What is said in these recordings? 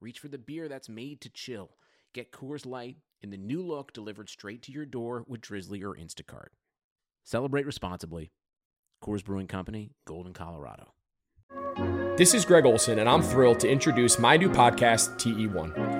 reach for the beer that's made to chill. Get Coors Light in the new look delivered straight to your door with Drizly or Instacart. Celebrate responsibly. Coors Brewing Company, Golden, Colorado. This is Greg Olson, and I'm thrilled to introduce my new podcast, TE1.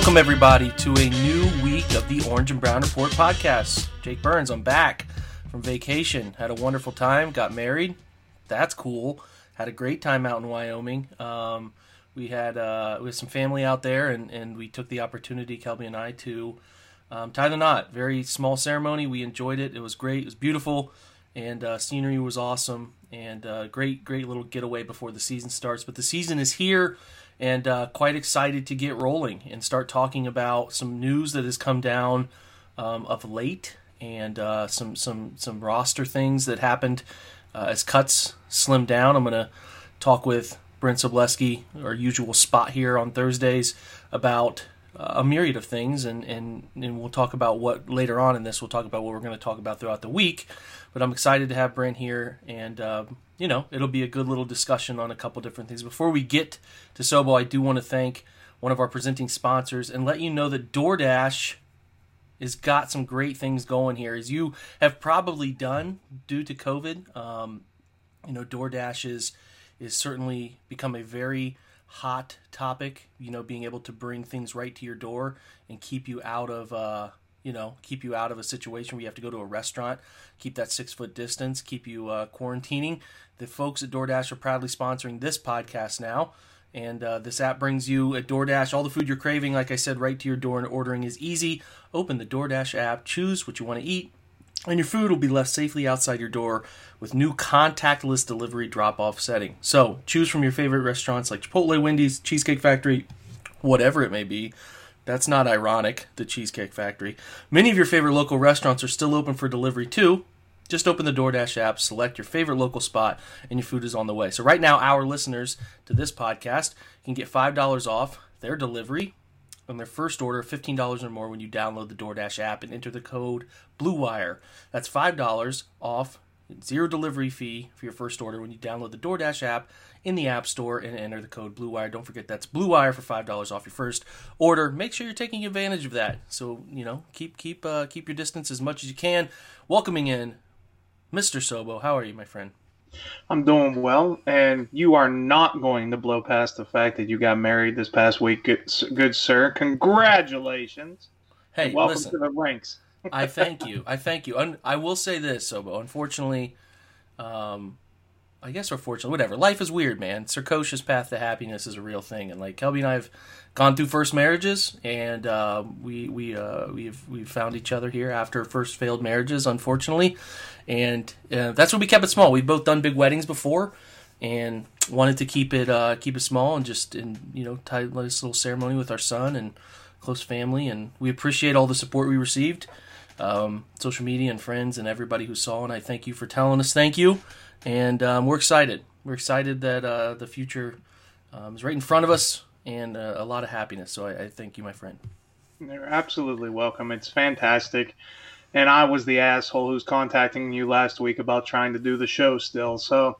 Welcome, everybody, to a new week of the Orange and Brown Report podcast. Jake Burns, I'm back from vacation. Had a wonderful time, got married. That's cool. Had a great time out in Wyoming. Um, we had uh, we had some family out there, and, and we took the opportunity, Kelby and I, to um, tie the knot. Very small ceremony. We enjoyed it. It was great. It was beautiful, and uh, scenery was awesome. And uh, great, great little getaway before the season starts. But the season is here and uh, quite excited to get rolling and start talking about some news that has come down um, of late and uh, some some some roster things that happened uh, as cuts slim down. I'm going to talk with Brent Sobleski, our usual spot here on Thursdays, about a myriad of things, and, and and we'll talk about what later on in this. We'll talk about what we're going to talk about throughout the week. But I'm excited to have Brent here, and um, you know, it'll be a good little discussion on a couple different things. Before we get to Sobo, I do want to thank one of our presenting sponsors and let you know that DoorDash has got some great things going here. As you have probably done due to COVID, um, you know, DoorDash is is certainly become a very hot topic. You know, being able to bring things right to your door and keep you out of uh, you know, keep you out of a situation where you have to go to a restaurant, keep that six foot distance, keep you uh, quarantining. The folks at DoorDash are proudly sponsoring this podcast now. And uh, this app brings you at DoorDash all the food you're craving, like I said, right to your door, and ordering is easy. Open the DoorDash app, choose what you want to eat, and your food will be left safely outside your door with new contactless delivery drop off setting. So choose from your favorite restaurants like Chipotle, Wendy's, Cheesecake Factory, whatever it may be. That's not ironic, the Cheesecake Factory. Many of your favorite local restaurants are still open for delivery too. Just open the DoorDash app, select your favorite local spot, and your food is on the way. So, right now, our listeners to this podcast can get $5 off their delivery on their first order, $15 or more when you download the DoorDash app and enter the code BLUEWIRE. That's $5 off, zero delivery fee for your first order when you download the DoorDash app in the App Store and enter the code BLUEWIRE. Don't forget that's BLUEWIRE for five dollars off your first order. Make sure you're taking advantage of that. So you know, keep keep uh, keep your distance as much as you can. Welcoming in Mr. Sobo. How are you, my friend? I'm doing well, and you are not going to blow past the fact that you got married this past week, good, good sir. Congratulations. Hey, welcome listen, to the ranks. I thank you. I thank you. I will say this, Sobo. Unfortunately, um, I guess we're fortunate. Whatever. Life is weird, man. Circocious path to happiness is a real thing, and like Kelby and I have gone through first marriages, and uh, we we uh, we've we've found each other here after first failed marriages, unfortunately, and uh, that's what we kept it small. We've both done big weddings before, and wanted to keep it uh, keep it small and just and you know tie this little ceremony with our son and close family, and we appreciate all the support we received. Um, social media and friends and everybody who saw, and I thank you for telling us thank you and um, we're excited. We're excited that uh, the future um, is right in front of us, and uh, a lot of happiness. So I, I thank you, my friend. You're absolutely welcome. It's fantastic. And I was the asshole who's contacting you last week about trying to do the show still. So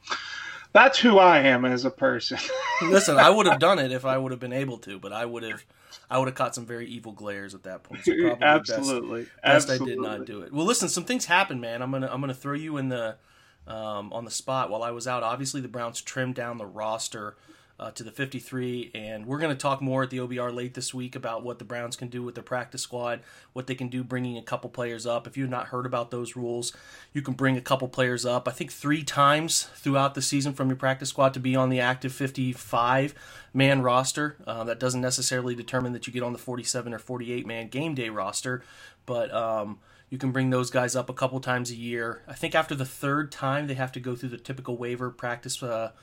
That's who I am as a person. Listen, I would have done it if I would have been able to, but I would have, I would have caught some very evil glares at that point. So probably Absolutely. best, best Absolutely. I did not do it. Well, listen, some things happened, man. I'm gonna, I'm gonna throw you in the, um, on the spot while I was out. Obviously, the Browns trimmed down the roster. Uh, to the 53, and we're going to talk more at the OBR late this week about what the Browns can do with their practice squad, what they can do bringing a couple players up. If you've not heard about those rules, you can bring a couple players up. I think three times throughout the season from your practice squad to be on the active 55 man roster. Uh, that doesn't necessarily determine that you get on the 47 or 48 man game day roster, but um, you can bring those guys up a couple times a year. I think after the third time, they have to go through the typical waiver practice. Uh,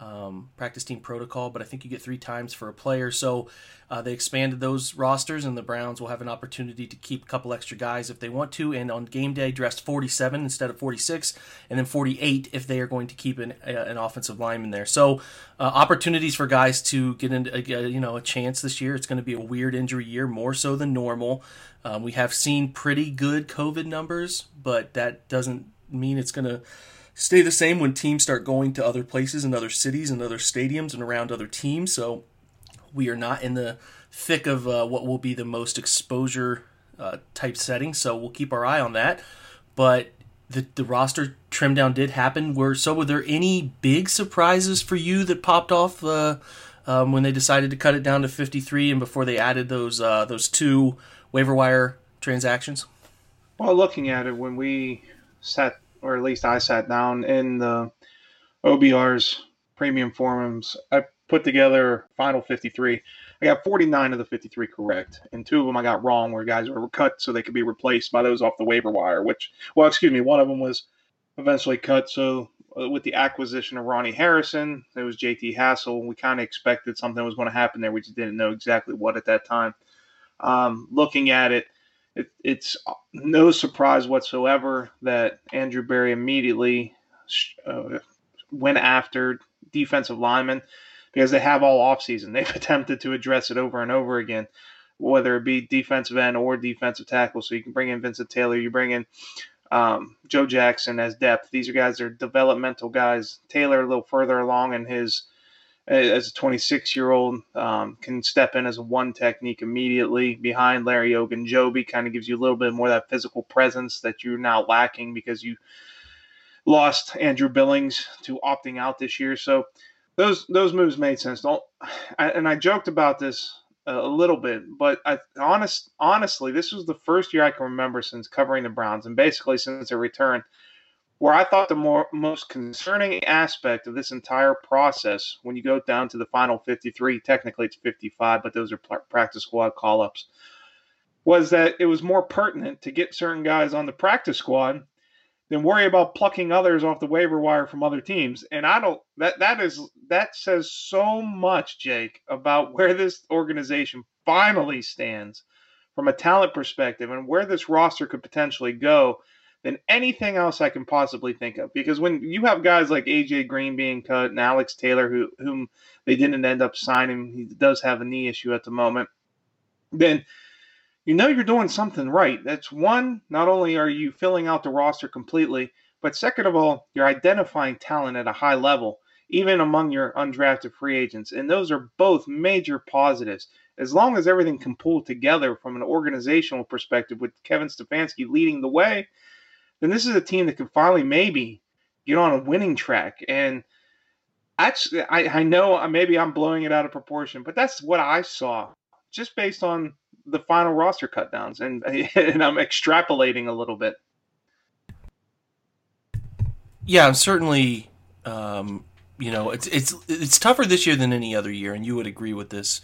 um, practice team protocol, but I think you get three times for a player. So uh, they expanded those rosters, and the Browns will have an opportunity to keep a couple extra guys if they want to. And on game day, dressed 47 instead of 46, and then 48 if they are going to keep an, uh, an offensive lineman there. So uh, opportunities for guys to get into uh, you know a chance this year. It's going to be a weird injury year, more so than normal. Um, we have seen pretty good COVID numbers, but that doesn't mean it's going to stay the same when teams start going to other places and other cities and other stadiums and around other teams. So we are not in the thick of uh, what will be the most exposure uh, type setting. So we'll keep our eye on that. But the, the roster trim down did happen. Were so were there any big surprises for you that popped off uh, um, when they decided to cut it down to 53 and before they added those uh, those two waiver wire transactions? Well, looking at it, when we sat, or at least I sat down in the OBR's premium forums, I put together final 53. I got 49 of the 53 correct, and two of them I got wrong, where guys were cut so they could be replaced by those off the waiver wire. Which, well, excuse me, one of them was eventually cut. So uh, with the acquisition of Ronnie Harrison, there was JT Hassell. We kind of expected something was going to happen there. We just didn't know exactly what at that time. Um, looking at it, it, it's no surprise whatsoever that Andrew Berry immediately uh, went after defensive linemen because they have all offseason. They've attempted to address it over and over again, whether it be defensive end or defensive tackle. So you can bring in Vincent Taylor, you bring in um, Joe Jackson as depth. These are guys that are developmental guys. Taylor a little further along in his as a 26 year old um, can step in as a one technique immediately behind Larry Ogunjobi. Kind of gives you a little bit more that physical presence that you're now lacking because you lost Andrew Billings to opting out this year. So those those moves made sense. Don't and I joked about this a little bit, but I honest honestly, this was the first year I can remember since covering the Browns and basically since their return where I thought the more most concerning aspect of this entire process, when you go down to the final 53, technically it's 55, but those are practice squad call ups, was that it was more pertinent to get certain guys on the practice squad than worry about plucking others off the waiver wire from other teams. And I don't that that is that says so much, Jake, about where this organization finally stands from a talent perspective and where this roster could potentially go than anything else I can possibly think of. Because when you have guys like AJ Green being cut and Alex Taylor, who whom they didn't end up signing, he does have a knee issue at the moment. Then you know you're doing something right. That's one. Not only are you filling out the roster completely, but second of all, you're identifying talent at a high level, even among your undrafted free agents, and those are both major positives. As long as everything can pull together from an organizational perspective, with Kevin Stefanski leading the way then this is a team that can finally maybe get on a winning track. And actually, I, I know maybe I'm blowing it out of proportion, but that's what I saw just based on the final roster cutdowns, and and I'm extrapolating a little bit. Yeah, I'm certainly. Um, you know, it's it's it's tougher this year than any other year, and you would agree with this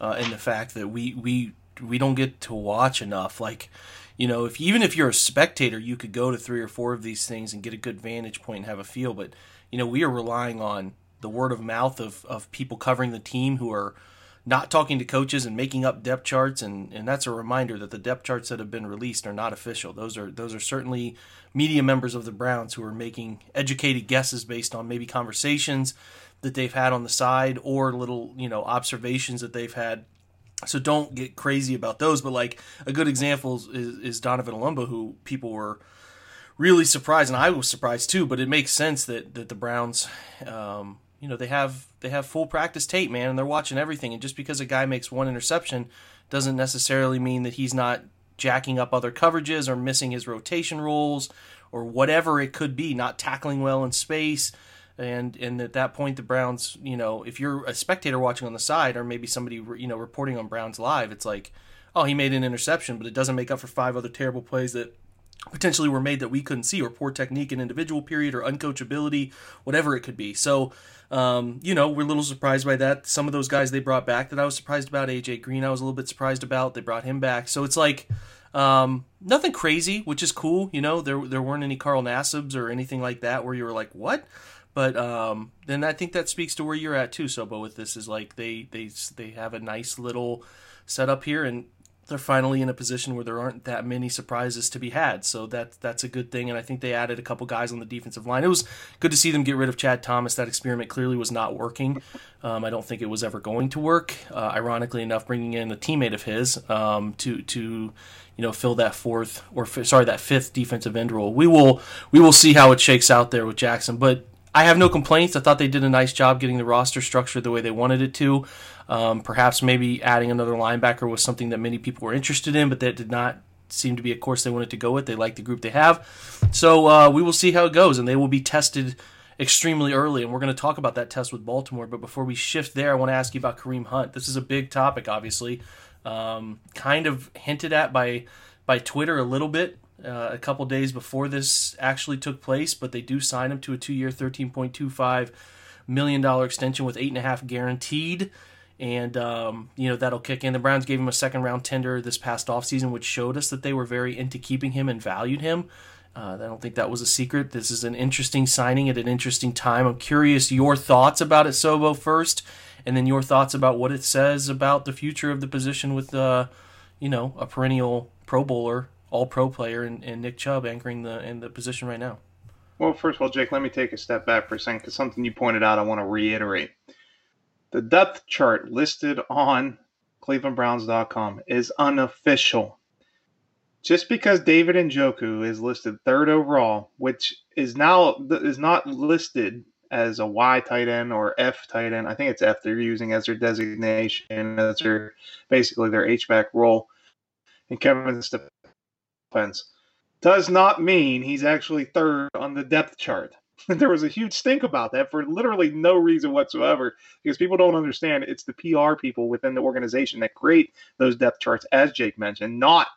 uh, in the fact that we we we don't get to watch enough. Like, you know, if even if you're a spectator, you could go to three or four of these things and get a good vantage point and have a feel. But you know, we are relying on the word of mouth of of people covering the team who are not talking to coaches and making up depth charts and, and that's a reminder that the depth charts that have been released are not official. Those are those are certainly media members of the Browns who are making educated guesses based on maybe conversations that they've had on the side or little, you know, observations that they've had so don't get crazy about those. But like a good example is, is Donovan Olumba, who people were really surprised, and I was surprised too. But it makes sense that that the Browns, um, you know, they have they have full practice tape, man, and they're watching everything. And just because a guy makes one interception doesn't necessarily mean that he's not jacking up other coverages or missing his rotation rules or whatever it could be, not tackling well in space. And and at that point, the Browns, you know, if you're a spectator watching on the side, or maybe somebody you know reporting on Browns live, it's like, oh, he made an interception, but it doesn't make up for five other terrible plays that potentially were made that we couldn't see, or poor technique in individual period, or uncoachability, whatever it could be. So, um, you know, we're a little surprised by that. Some of those guys they brought back that I was surprised about. AJ Green, I was a little bit surprised about. They brought him back, so it's like. Um, nothing crazy, which is cool. You know, there there weren't any Carl Nassibs or anything like that where you were like, "What?" But um, then I think that speaks to where you're at too, Sobo. With this is like they they they have a nice little setup here, and they're finally in a position where there aren't that many surprises to be had. So that that's a good thing. And I think they added a couple guys on the defensive line. It was good to see them get rid of Chad Thomas. That experiment clearly was not working. Um, I don't think it was ever going to work. Uh, ironically enough, bringing in a teammate of his um, to to you know fill that fourth or sorry that fifth defensive end role. We will we will see how it shakes out there with Jackson, but. I have no complaints. I thought they did a nice job getting the roster structured the way they wanted it to. Um, perhaps maybe adding another linebacker was something that many people were interested in, but that did not seem to be a course they wanted to go with. They like the group they have. So uh, we will see how it goes, and they will be tested extremely early. And we're going to talk about that test with Baltimore. But before we shift there, I want to ask you about Kareem Hunt. This is a big topic, obviously. Um, kind of hinted at by by Twitter a little bit uh, a couple days before this actually took place, but they do sign him to a two five million dollar extension with eight and a half guaranteed and um, you know that'll kick in. The Browns gave him a second round tender this past offseason, which showed us that they were very into keeping him and valued him. Uh, I don't think that was a secret. This is an interesting signing at an interesting time. I'm curious your thoughts about it, Sobo, first, and then your thoughts about what it says about the future of the position with, uh, you know, a perennial Pro Bowler, All Pro player, and, and Nick Chubb anchoring the in the position right now. Well, first of all, Jake, let me take a step back for a second because something you pointed out I want to reiterate. The depth chart listed on clevelandbrowns.com is unofficial. Just because David Njoku is listed third overall, which is now is not listed as a Y tight end or F tight end. I think it's F they're using as their designation, as their basically their H back role in Kevin's defense. Does not mean he's actually third on the depth chart. there was a huge stink about that for literally no reason whatsoever because people don't understand it's the PR people within the organization that create those depth charts, as Jake mentioned, not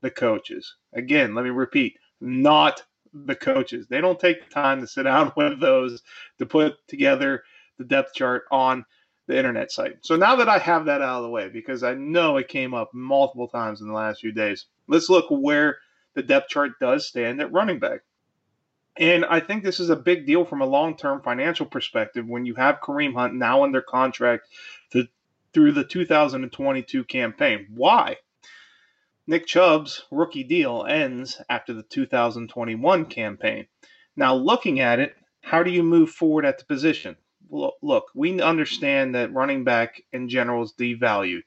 the coaches. Again, let me repeat, not the coaches. They don't take the time to sit down with those to put together the depth chart on the internet site. So now that I have that out of the way, because I know it came up multiple times in the last few days, let's look where the depth chart does stand at running back. And I think this is a big deal from a long term financial perspective when you have Kareem Hunt now under contract to, through the 2022 campaign. Why? Nick Chubb's rookie deal ends after the 2021 campaign. Now, looking at it, how do you move forward at the position? Look, we understand that running back in general is devalued.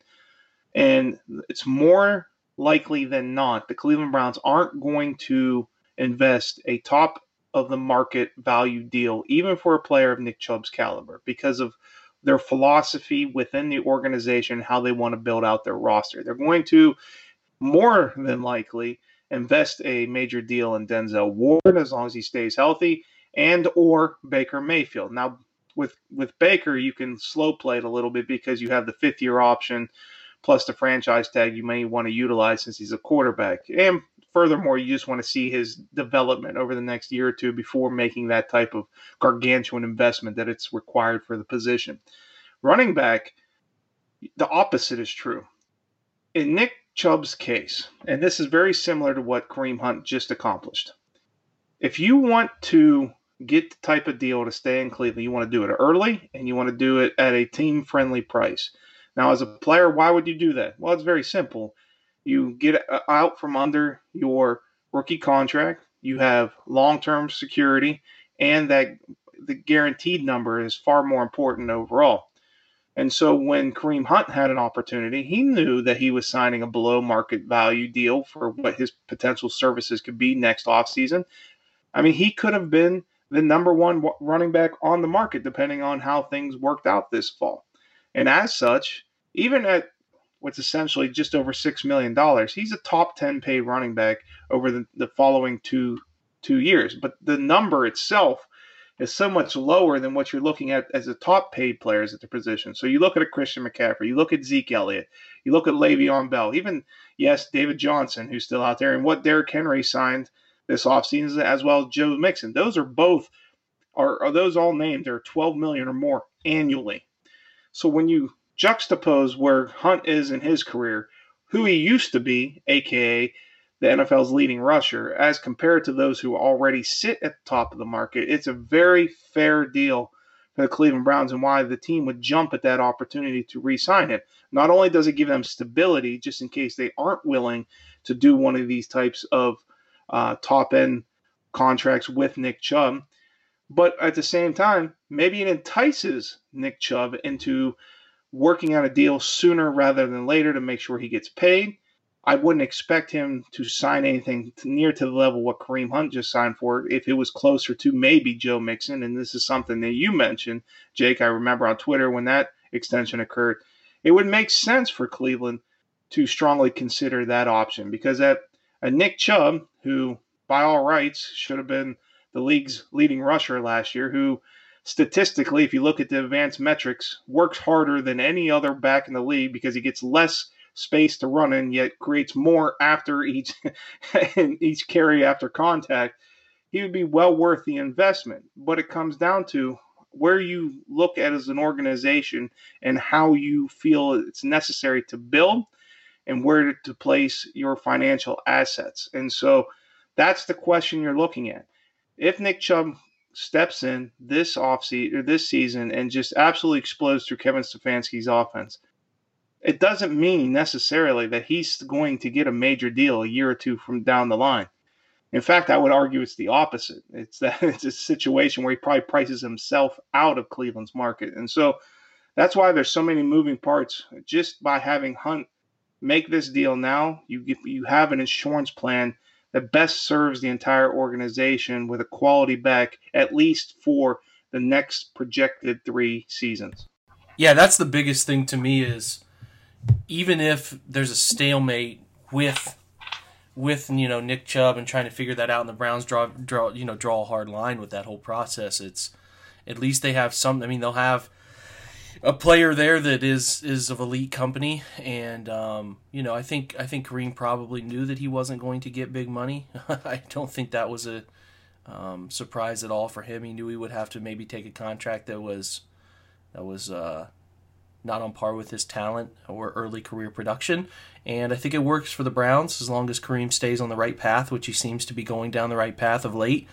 And it's more likely than not the Cleveland Browns aren't going to invest a top of the market value deal, even for a player of Nick Chubb's caliber, because of their philosophy within the organization, how they want to build out their roster. They're going to more than likely invest a major deal in Denzel Ward as long as he stays healthy, and or Baker Mayfield. Now, with with Baker, you can slow play it a little bit because you have the fifth year option plus the franchise tag you may want to utilize since he's a quarterback. And furthermore, you just want to see his development over the next year or two before making that type of gargantuan investment that it's required for the position. Running back, the opposite is true. In Nick Chubb's case, and this is very similar to what Kareem Hunt just accomplished. If you want to get the type of deal to stay in Cleveland, you want to do it early and you want to do it at a team friendly price. Now, as a player, why would you do that? Well, it's very simple you get uh, out from under your rookie contract. You have long-term security, and that the guaranteed number is far more important overall. And so when Kareem Hunt had an opportunity, he knew that he was signing a below market value deal for what his potential services could be next offseason. I mean, he could have been the number one running back on the market, depending on how things worked out this fall. And as such, even at what's essentially just over $6 million, he's a top 10 paid running back over the, the following two, two years. But the number itself is so much lower than what you're looking at as the top paid players at the position. So you look at a Christian McCaffrey, you look at Zeke Elliott, you look at Le'Veon Bell, even, yes, David Johnson, who's still out there, and what Derrick Henry signed this offseason, as well as Joe Mixon. Those are both, are, are those all named? They're 12 million or more annually. So when you juxtapose where Hunt is in his career, who he used to be, aka the NFL's leading rusher, as compared to those who already sit at the top of the market, it's a very fair deal for the Cleveland Browns and why the team would jump at that opportunity to re sign him. Not only does it give them stability, just in case they aren't willing to do one of these types of uh, top end contracts with Nick Chubb, but at the same time, maybe it entices Nick Chubb into working out a deal sooner rather than later to make sure he gets paid I wouldn't expect him to sign anything near to the level what Kareem Hunt just signed for. If it was closer to maybe Joe Mixon, and this is something that you mentioned, Jake, I remember on Twitter when that extension occurred, it would make sense for Cleveland to strongly consider that option because at a Nick Chubb, who by all rights should have been the league's leading rusher last year, who statistically, if you look at the advanced metrics, works harder than any other back in the league because he gets less space to run in, yet creates more after each each carry after contact, he would be well worth the investment. But it comes down to where you look at as an organization and how you feel it's necessary to build and where to place your financial assets. And so that's the question you're looking at. If Nick Chubb steps in this offseason or this season and just absolutely explodes through Kevin Stefanski's offense, it doesn't mean necessarily that he's going to get a major deal a year or two from down the line. In fact, I would argue it's the opposite. It's that it's a situation where he probably prices himself out of Cleveland's market. And so that's why there's so many moving parts. Just by having Hunt make this deal now, you you have an insurance plan that best serves the entire organization with a quality back at least for the next projected 3 seasons. Yeah, that's the biggest thing to me is even if there's a stalemate with with you know Nick Chubb and trying to figure that out, and the Browns draw draw you know draw a hard line with that whole process. It's at least they have some. I mean, they'll have a player there that is is of elite company, and um, you know I think I think Kareem probably knew that he wasn't going to get big money. I don't think that was a um, surprise at all for him. He knew he would have to maybe take a contract that was that was uh, not on par with his talent or early career production. And I think it works for the Browns as long as Kareem stays on the right path, which he seems to be going down the right path of late.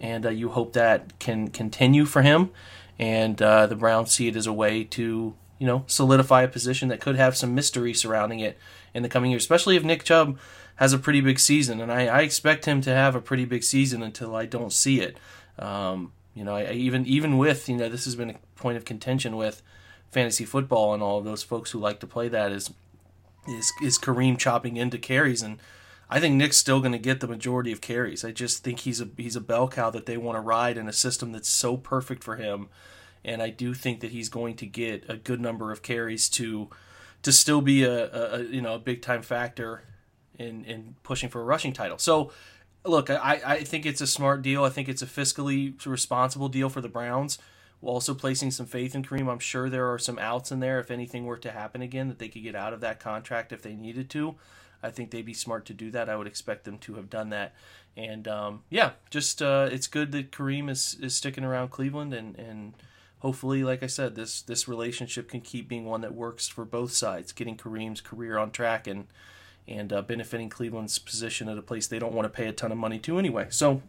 And uh, you hope that can continue for him. And uh, the Browns see it as a way to, you know, solidify a position that could have some mystery surrounding it in the coming years, especially if Nick Chubb has a pretty big season. And I, I expect him to have a pretty big season until I don't see it. Um, you know, I, even even with you know this has been a point of contention with fantasy football and all of those folks who like to play that is is is Kareem chopping into carries and I think Nick's still going to get the majority of carries. I just think he's a he's a bell cow that they want to ride in a system that's so perfect for him, and I do think that he's going to get a good number of carries to to still be a, a, you know a big time factor in in pushing for a rushing title. So, look, I I think it's a smart deal. I think it's a fiscally responsible deal for the Browns also placing some faith in Kareem. I'm sure there are some outs in there if anything were to happen again that they could get out of that contract if they needed to. I think they'd be smart to do that. I would expect them to have done that. And um, yeah, just uh, it's good that Kareem is, is sticking around Cleveland and, and hopefully, like I said, this this relationship can keep being one that works for both sides, getting Kareem's career on track and and uh, benefiting Cleveland's position at a place they don't want to pay a ton of money to anyway. So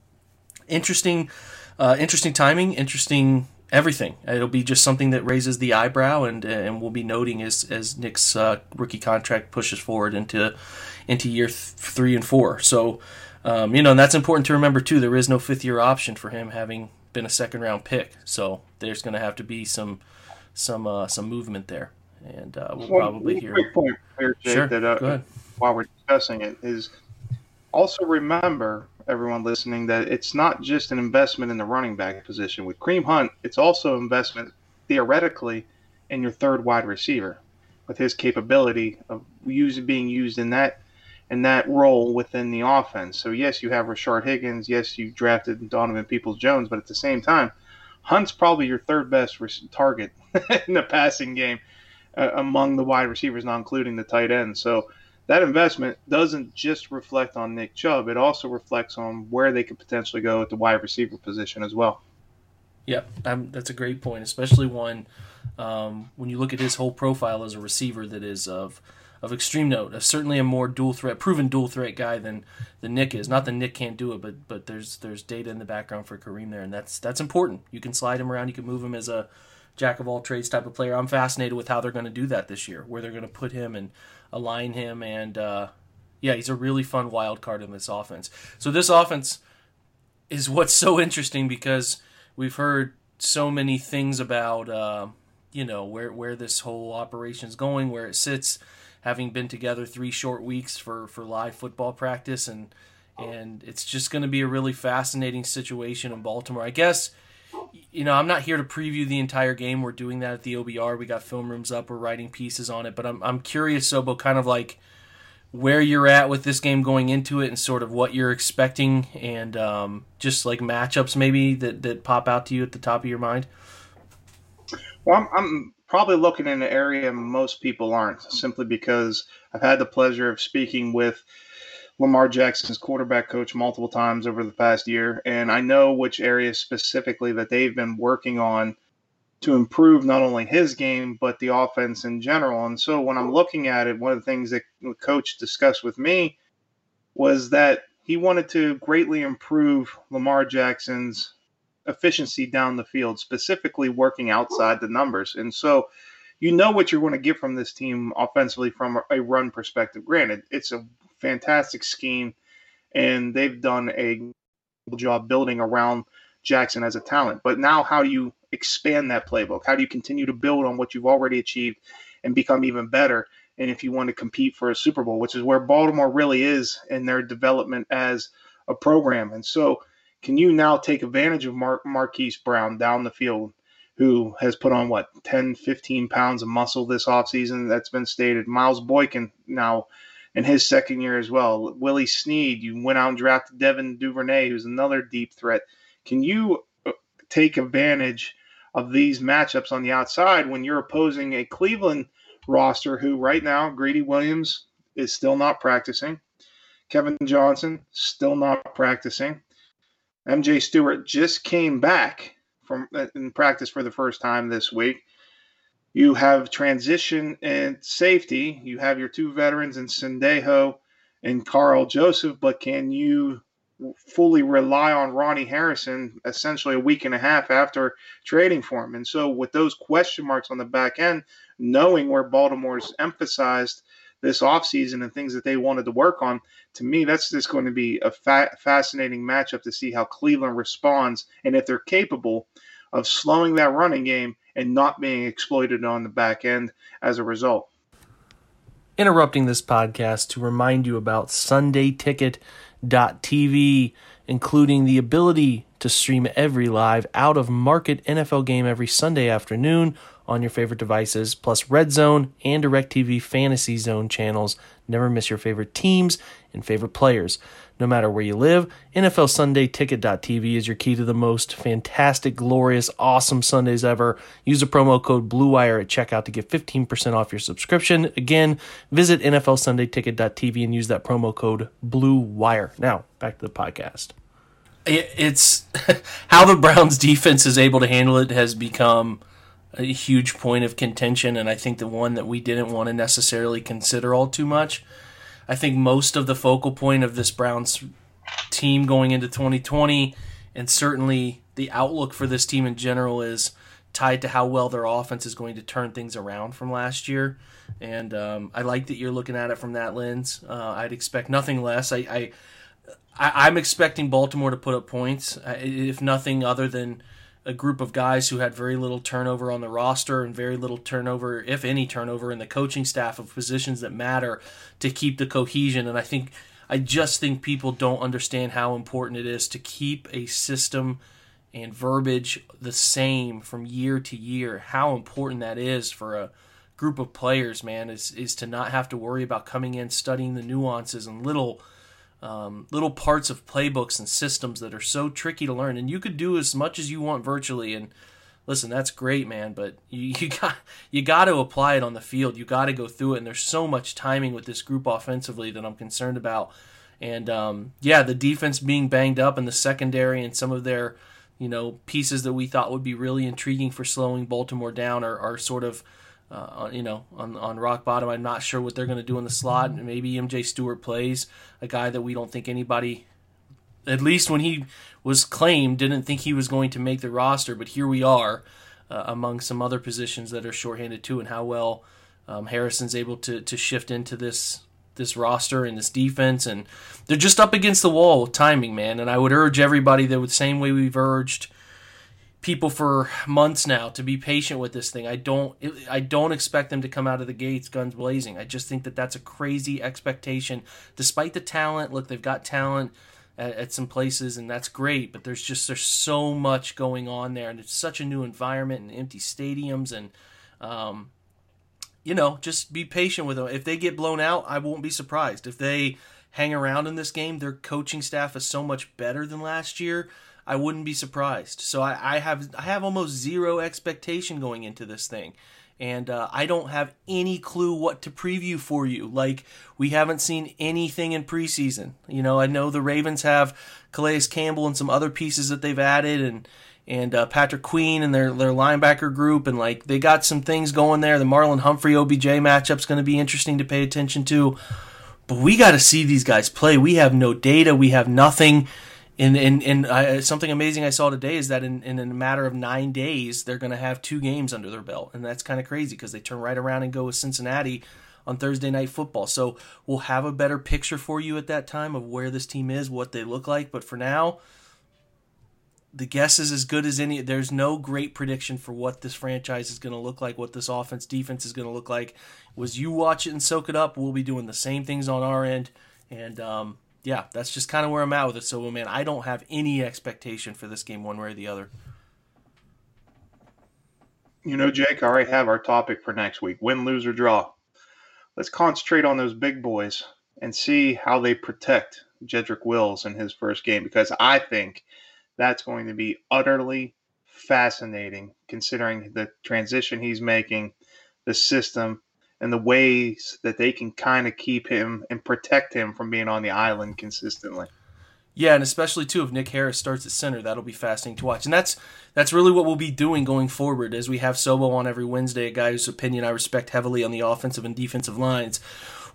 interesting, uh, interesting timing, interesting everything. It'll be just something that raises the eyebrow, and and we'll be noting as as Nick's uh, rookie contract pushes forward into into year th- three and four. So, um, you know, and that's important to remember too. There is no fifth year option for him having been a second round pick. So there's going to have to be some some uh, some movement there, and uh, we'll probably hear. Quick point here, Jake, sure. that uh, while we're discussing it is also remember everyone listening that it's not just an investment in the running back position. With Kareem Hunt, it's also an investment theoretically in your third wide receiver with his capability of being used in that in that role within the offense. So yes, you have Rashard Higgins. Yes, you drafted Donovan Peoples Jones, but at the same time, Hunt's probably your third best target in the passing game uh, among the wide receivers, not including the tight end. So that investment doesn't just reflect on Nick Chubb; it also reflects on where they could potentially go at the wide receiver position as well. Yep, um, that's a great point, especially one um, when you look at his whole profile as a receiver that is of of extreme note. Certainly a more dual threat, proven dual threat guy than than Nick is. Not that Nick can't do it, but but there's there's data in the background for Kareem there, and that's that's important. You can slide him around, you can move him as a jack of all trades type of player. I'm fascinated with how they're going to do that this year, where they're going to put him and align him, and uh, yeah, he's a really fun wild card in this offense. So this offense is what's so interesting because we've heard so many things about uh, you know where where this whole operation is going, where it sits, having been together three short weeks for for live football practice, and and it's just going to be a really fascinating situation in Baltimore. I guess you know, I'm not here to preview the entire game. We're doing that at the OBR. We got film rooms up. We're writing pieces on it. But I'm I'm curious, Sobo, kind of like where you're at with this game going into it, and sort of what you're expecting, and um, just like matchups maybe that that pop out to you at the top of your mind. Well, I'm, I'm probably looking in an area most people aren't, simply because I've had the pleasure of speaking with Lamar Jackson's quarterback coach multiple times over the past year, and I know which areas specifically that they've been working on to improve not only his game but the offense in general. And so when I'm looking at it, one of the things that the coach discussed with me was that he wanted to greatly improve Lamar Jackson's efficiency down the field, specifically working outside the numbers. And so you know what you're going to get from this team offensively from a run perspective. Granted, it's a fantastic scheme, and they've done a job building around Jackson as a talent. But now, how do you expand that playbook? How do you continue to build on what you've already achieved and become even better? And if you want to compete for a Super Bowl, which is where Baltimore really is in their development as a program. And so, can you now take advantage of Mar- Marquise Brown down the field, who has put on what 10, 15 pounds of muscle this offseason? That's been stated. Miles Boykin now in his second year as well. Willie Snead, you went out and drafted Devin Duvernay, who's another deep threat. Can you uh, take advantage of these matchups on the outside when you're opposing a Cleveland roster who right now Greedy Williams is still not practicing. Kevin Johnson still not practicing. MJ Stewart just came back from uh, in practice for the first time this week. You have transition and safety. You have your two veterans in Sendejo and Karl Joseph, but can you fully rely on Ronnie Harrison essentially a week and a half after trading for him? And so, with those question marks on the back end, knowing where Baltimore's emphasized this offseason and things that they wanted to work on, to me, that's just going to be a fa- fascinating matchup to see how Cleveland responds and if they're capable of slowing that running game and not being exploited on the back end as a result. Interrupting this podcast to remind you about SundayTicket.tv, including the ability to stream every live out of market NFL game every Sunday afternoon on your favorite devices, plus Red Zone and DirecTV Fantasy Zone channels. Never miss your favorite teams and favorite players. No matter where you live, NFL Sunday Ticket.tv is your key to the most fantastic, glorious, awesome Sundays ever. Use the promo code BLUEWIRE at checkout to get 15% off your subscription. Again, visit NFL Sunday Ticket.tv and use that promo code BLUEWIRE. Now, back to the podcast. It's how the Browns defense is able to handle it has become a huge point of contention, and I think the one that we didn't want to necessarily consider all too much. I think most of the focal point of this Browns team going into 2020, and certainly the outlook for this team in general, is tied to how well their offense is going to turn things around from last year. And um, I like that you're looking at it from that lens. Uh, I'd expect nothing less. I, I, I am expecting Baltimore to put up points, if nothing other than a group of guys who had very little turnover on the roster and very little turnover, if any turnover, in the coaching staff of positions that matter to keep the cohesion. And I think I just think people don't understand how important it is to keep a system and verbiage the same from year to year. How important that is for a group of players, man, is is to not have to worry about coming in studying the nuances and little um, little parts of playbooks and systems that are so tricky to learn. And you could do as much as you want virtually. And listen, that's great, man. But you, you got you got to apply it on the field. You got to go through it. And there's so much timing with this group offensively that I'm concerned about. And um, yeah, the defense being banged up and the secondary and some of their you know pieces that we thought would be really intriguing for slowing Baltimore down are, are sort of uh, you know, on, on rock bottom. I'm not sure what they're going to do in the slot. Maybe MJ Stewart plays a guy that we don't think anybody, at least when he was claimed, didn't think he was going to make the roster. But here we are uh, among some other positions that are shorthanded too, and how well um, Harrison's able to to shift into this this roster and this defense, and they're just up against the wall with timing, man. And I would urge everybody that, the same way we've urged people for months now to be patient with this thing. I don't I don't expect them to come out of the gates guns blazing. I just think that that's a crazy expectation despite the talent. Look, they've got talent at, at, some places and that's great, but there's just there's so much going on there and it's such a new environment and empty stadiums and um, you know, just be patient with them. If they get blown out, I won't be surprised. If they hang around in this game, their coaching staff is so much better than last year I wouldn't be surprised. So I, I have I have almost zero expectation going into this thing, and uh, I don't have any clue what to preview for you. Like we haven't seen anything in preseason. You know, I know the Ravens have Calais Campbell and some other pieces that they've added, and and uh, Patrick Queen and their their linebacker group, and like they got some things going there. The Marlon Humphrey OBJ matchup's going to be interesting to pay attention to. But we got to see these guys play. We have no data. We have nothing. And and and something amazing I saw today is that in, in a matter of nine days they're going to have two games under their belt, and that's kind of crazy because they turn right around and go with Cincinnati on Thursday night football. So we'll have a better picture for you at that time of where this team is, what they look like. But for now, the guess is as good as any. There's no great prediction for what this franchise is going to look like, what this offense defense is going to look like. Was you watch it and soak it up? We'll be doing the same things on our end, and um, yeah, that's just kind of where I'm at with it. So, man, I don't have any expectation for this game one way or the other. You know, Jake, I already have our topic for next week win, lose, or draw. Let's concentrate on those big boys and see how they protect Jedrick Wills in his first game because I think that's going to be utterly fascinating considering the transition he's making, the system, and the ways that they can kind of keep him and protect him from being on the island consistently. Yeah, and especially too if Nick Harris starts at center, that'll be fascinating to watch. And that's that's really what we'll be doing going forward as we have Sobo on every Wednesday, a guy whose opinion I respect heavily on the offensive and defensive lines.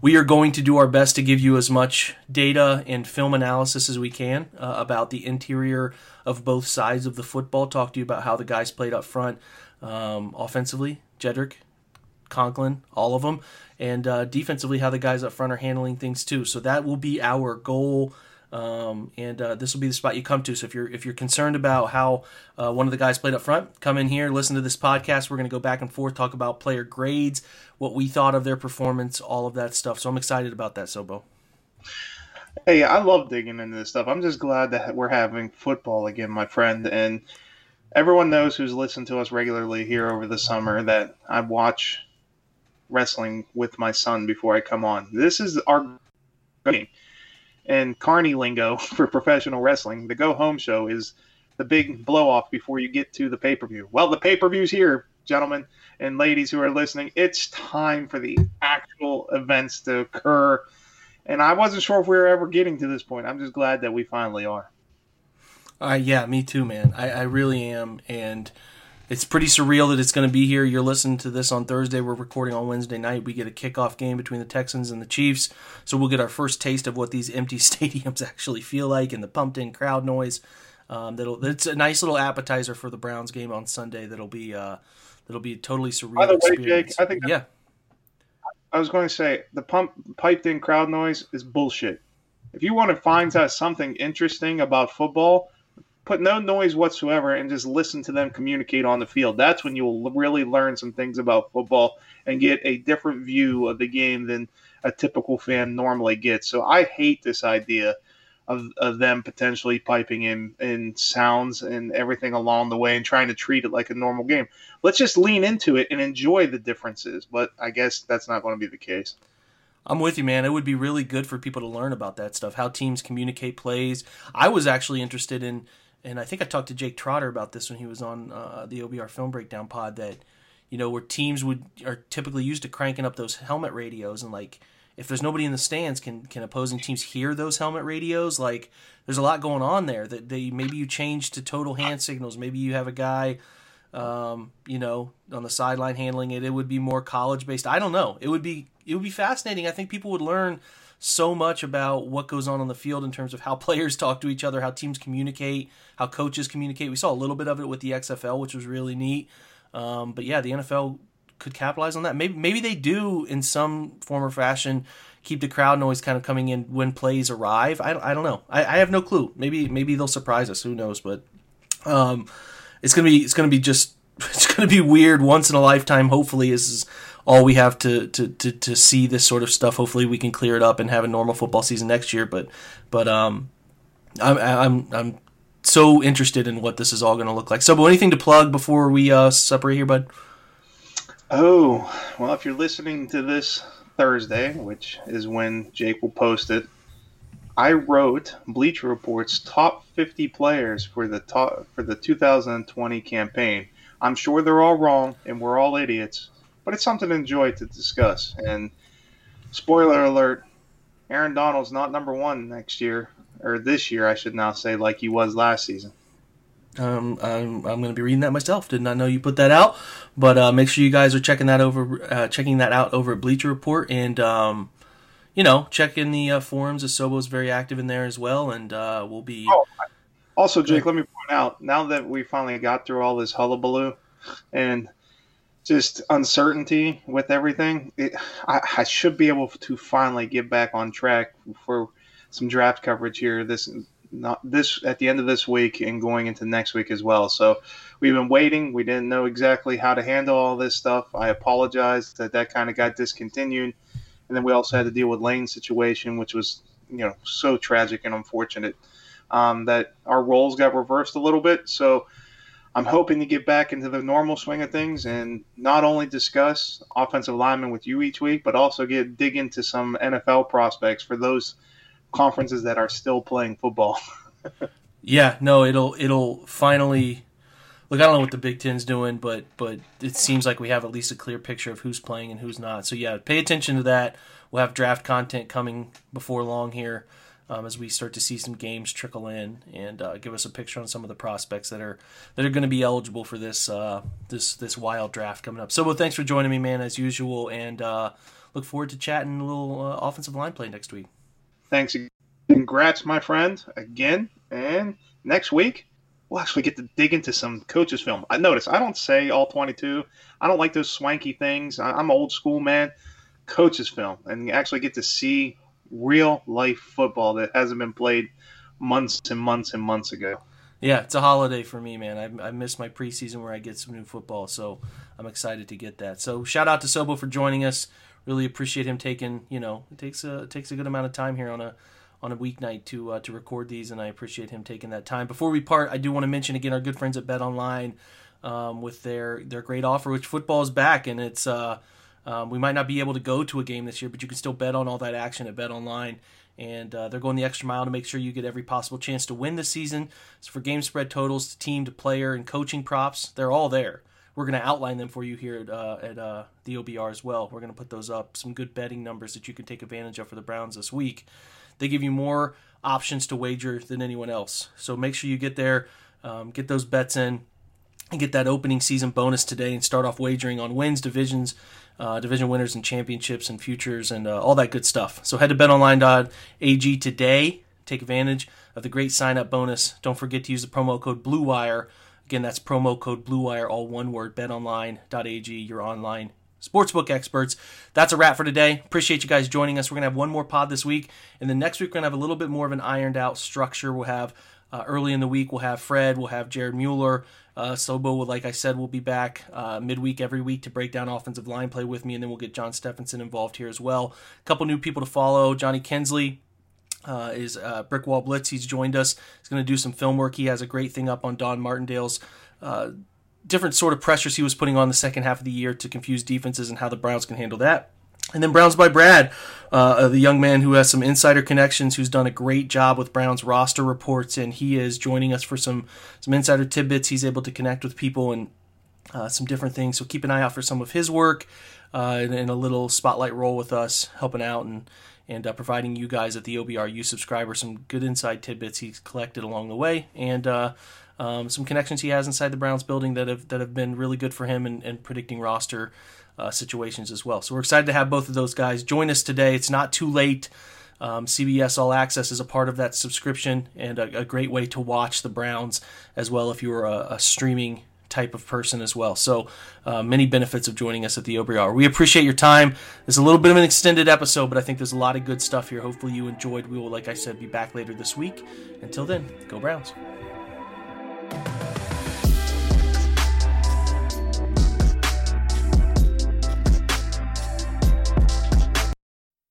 We are going to do our best to give you as much data and film analysis as we can uh, about the interior of both sides of the football. Talk to you about how the guys played up front um, offensively, Jedrick, Conklin, all of them, and uh, defensively how the guys up front are handling things too. So that will be our goal. Um, and uh, this will be the spot you come to. So if you're if you're concerned about how uh, one of the guys played up front, come in here, listen to this podcast. We're going to go back and forth, talk about player grades, what we thought of their performance, all of that stuff. So I'm excited about that, Sobo. Hey, I love digging into this stuff. I'm just glad that we're having football again, my friend. And everyone knows who's listened to us regularly here over the summer that I watch wrestling with my son before I come on. This is our game. And Carney lingo for professional wrestling, the go home show is the big blow off before you get to the pay per view. Well, the pay per view's here, gentlemen and ladies who are listening. It's time for the actual events to occur. And I wasn't sure if we were ever getting to this point. I'm just glad that we finally are. Uh, yeah, me too, man. I, I really am. And it's pretty surreal that it's going to be here. You're listening to this on Thursday. We're recording on Wednesday night. We get a kickoff game between the Texans and the Chiefs. So we'll get our first taste of what these empty stadiums actually feel like and the pumped in crowd noise. Um, that'll it's a nice little appetizer for the Browns game on Sunday. That'll be uh, that'll be totally surreal. By the way. Jake, I think yeah. I was going to say the pump piped in crowd noise is bullshit. If you want to find out something interesting about football, put no noise whatsoever and just listen to them communicate on the field. That's when you'll really learn some things about football and get a different view of the game than a typical fan normally gets. So I hate this idea of, of them potentially piping in, in sounds and everything along the way and trying to treat it like a normal game. Let's just lean into it and enjoy the differences. But I guess that's not going to be the case. I'm with you, man. It would be really good for people to learn about that stuff, how teams communicate plays. I was actually interested in, and I think I talked to Jake Trotter about this when he was on uh, the OBR Film Breakdown pod. That you know where teams would are typically used to cranking up those helmet radios and like if there's nobody in the stands, can can opposing teams hear those helmet radios? Like, there's a lot going on there. That they maybe you change to total hand signals. Maybe you have a guy, um, you know, on the sideline handling it. It would be more college based. I don't know. It would be it would be fascinating. I think people would learn so much about what goes on on the field in terms of how players talk to each other, how teams communicate, how coaches communicate. We saw a little bit of it with the XFL, which was really neat. Um, but yeah, the NFL could capitalize on that. Maybe maybe they do in some form or fashion keep the crowd noise kind of coming in when plays arrive. I, I don't know. I, I have no clue. Maybe maybe they'll surprise us. Who knows? But um, it's gonna be it's gonna be just it's gonna be weird once in a lifetime. Hopefully, is all we have to, to, to, to see this sort of stuff. Hopefully, we can clear it up and have a normal football season next year. But but um, I'm I'm I'm so interested in what this is all going to look like. So, anything to plug before we uh, separate here, bud? Oh, well, if you're listening to this Thursday, which is when Jake will post it, I wrote Bleacher Report's top 50 players for the top, for the 2020 campaign. I'm sure they're all wrong and we're all idiots, but it's something to enjoy to discuss. And spoiler alert, Aaron Donald's not number one next year or this year, I should now say, like he was last season. Um, I'm, I'm going to be reading that myself. Did not know you put that out, but uh, make sure you guys are checking that over, uh, checking that out over at Bleacher Report, and um, you know, check in the uh, forums. As Sobo's very active in there as well, and uh, we'll be. Oh, also, Jake, let me point out now that we finally got through all this hullabaloo and just uncertainty with everything, it, I, I should be able to finally get back on track for some draft coverage here this not this at the end of this week and going into next week as well. So we've been waiting. We didn't know exactly how to handle all this stuff. I apologize that that kind of got discontinued, and then we also had to deal with Lane's situation, which was you know so tragic and unfortunate um, that our roles got reversed a little bit. So. I'm hoping to get back into the normal swing of things and not only discuss offensive linemen with you each week, but also get dig into some NFL prospects for those conferences that are still playing football. yeah, no, it'll it'll finally look. I don't know what the Big Ten's doing, but but it seems like we have at least a clear picture of who's playing and who's not. So yeah, pay attention to that. We'll have draft content coming before long here. Um, as we start to see some games trickle in and uh, give us a picture on some of the prospects that are that are going to be eligible for this uh, this this wild draft coming up. So, well, thanks for joining me, man, as usual, and uh, look forward to chatting a little uh, offensive line play next week. Thanks. Congrats, my friend, again. And next week, we'll actually get to dig into some coaches' film. I notice I don't say all 22. I don't like those swanky things. I'm old school, man. Coaches' film. And you actually get to see real life football that hasn't been played months and months and months ago. Yeah, it's a holiday for me, man. I, I missed my preseason where I get some new football, so I'm excited to get that. So shout out to Sobo for joining us really appreciate him taking you know it takes a it takes a good amount of time here on a on a weeknight to uh, to record these, and I appreciate him taking that time. Before we part, I do want to mention again our good friends at Bet Online um, with their their great offer, which football is back, and it's uh, um, we might not be able to go to a game this year, but you can still bet on all that action at Bet Online. And uh, they're going the extra mile to make sure you get every possible chance to win this season. So for game spread totals, to team to player, and coaching props, they're all there we're going to outline them for you here at, uh, at uh, the OBR as well. We're going to put those up, some good betting numbers that you can take advantage of for the Browns this week. They give you more options to wager than anyone else. So make sure you get there, um, get those bets in, and get that opening season bonus today and start off wagering on wins, divisions, uh, division winners, and championships and futures and uh, all that good stuff. So head to betonline.ag today. Take advantage of the great sign up bonus. Don't forget to use the promo code BLUEWIRE Again, that's promo code BlueWire, all one word, betonline.ag, your online sportsbook experts. That's a wrap for today. Appreciate you guys joining us. We're going to have one more pod this week. And then next week, we're going to have a little bit more of an ironed out structure. We'll have Uh, early in the week, we'll have Fred, we'll have Jared Mueller. Uh, Sobo, like I said, will be back uh, midweek every week to break down offensive line play with me, and then we'll get John Stephenson involved here as well. A couple new people to follow. Johnny Kensley uh, is uh, Brickwall Blitz. He's joined us. He's going to do some film work. He has a great thing up on Don Martindale's uh, different sort of pressures he was putting on the second half of the year to confuse defenses and how the Browns can handle that. And then Browns by Brad, uh, the young man who has some insider connections, who's done a great job with Browns roster reports, and he is joining us for some some insider tidbits. He's able to connect with people and uh, some different things. So keep an eye out for some of his work uh, and, and, a little spotlight role with us, helping out and and uh, providing you guys at the OBRU subscriber some good inside tidbits he's collected along the way, and uh, um, some connections he has inside the Browns building that have that have been really good for him in predicting roster uh, situations as well. So we're excited to have both of those guys join us today. It's not too late. Um, CBS All Access is a part of that subscription and a, a, great way to watch the Browns as well if you're a, a streaming type of person as well. So, uh, many benefits of joining us at the Obrey. We appreciate your time. It's a little bit of an extended episode, but I think there's a lot of good stuff here. Hopefully, you enjoyed. We will, like I said, be back later this week. Until then, go Browns.